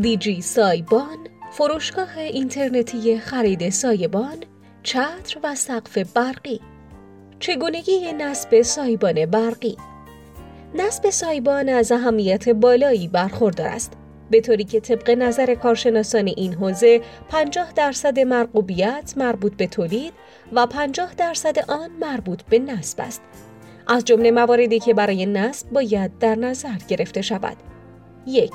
دیجی سایبان فروشگاه اینترنتی خرید سایبان چتر و سقف برقی چگونگی نصب سایبان برقی نصب سایبان از اهمیت بالایی برخوردار است به طوری که طبق نظر کارشناسان این حوزه 50 درصد مرغوبیت مربوط به تولید و 50 درصد آن مربوط به نصب است. از جمله مواردی که برای نصب باید در نظر گرفته شود. یک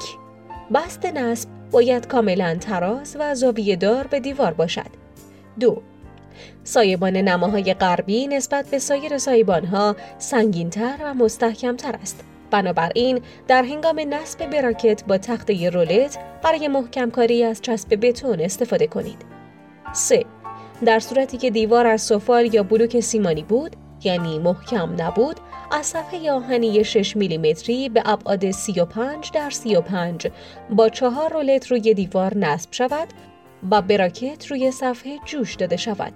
بست نصب باید کاملا تراز و زاویه دار به دیوار باشد. دو سایبان نماهای غربی نسبت به سایر سایبانها سنگینتر و مستحکمتر است. بنابراین در هنگام نصب براکت با تخته رولت برای محکم کاری از چسب بتون استفاده کنید. 3. در صورتی که دیوار از سفال یا بلوک سیمانی بود یعنی محکم نبود از صفحه آهنی 6 میلیمتری به ابعاد 35 در 35 با چهار رولت روی دیوار نصب شود و براکت روی صفحه جوش داده شود.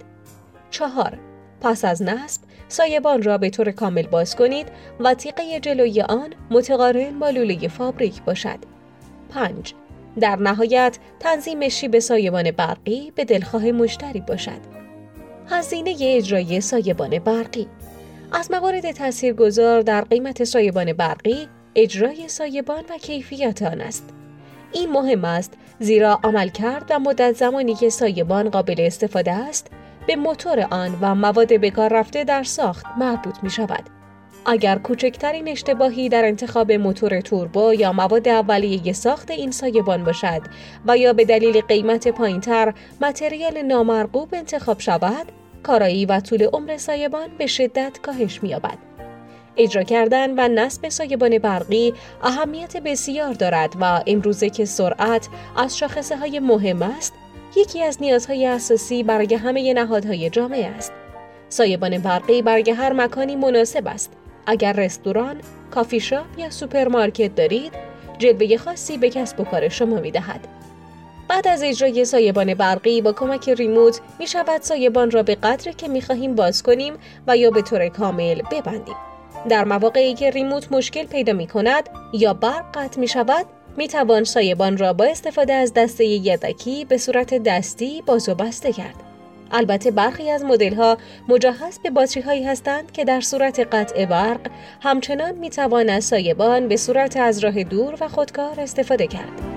4. پس از نصب سایبان را به طور کامل باز کنید و تیقه جلوی آن متقارن با لوله فابریک باشد. 5. در نهایت تنظیم شیب سایبان برقی به دلخواه مشتری باشد. هزینه اجرای سایبان برقی از موارد تاثیرگذار در قیمت سایبان برقی اجرای سایبان و کیفیت آن است. این مهم است زیرا عمل کرد و مدت زمانی که سایبان قابل استفاده است به موتور آن و مواد بکار رفته در ساخت مربوط می شود. اگر کوچکترین اشتباهی در انتخاب موتور توربو یا مواد اولیه ساخت این سایبان باشد و یا به دلیل قیمت پایینتر material نامرغوب انتخاب شود، کارایی و طول عمر سایبان به شدت کاهش می‌یابد. اجرا کردن و نصب سایبان برقی اهمیت بسیار دارد و امروزه که سرعت از شاخصه های مهم است یکی از نیازهای اساسی برای همه نهادهای جامعه است. سایبان برقی برای هر مکانی مناسب است. اگر رستوران، کافی شاپ یا سوپرمارکت دارید، جلوه خاصی به کسب و کار شما می دهد. بعد از اجرای سایبان برقی با کمک ریموت می شود سایبان را به قدری که می خواهیم باز کنیم و یا به طور کامل ببندیم. در مواقعی که ریموت مشکل پیدا می کند یا برق قطع می شود می توان سایبان را با استفاده از دسته یدکی به صورت دستی باز و بسته کرد. البته برخی از مدل ها مجهز به باتری هایی هستند که در صورت قطع برق همچنان می توان از سایبان به صورت از راه دور و خودکار استفاده کرد.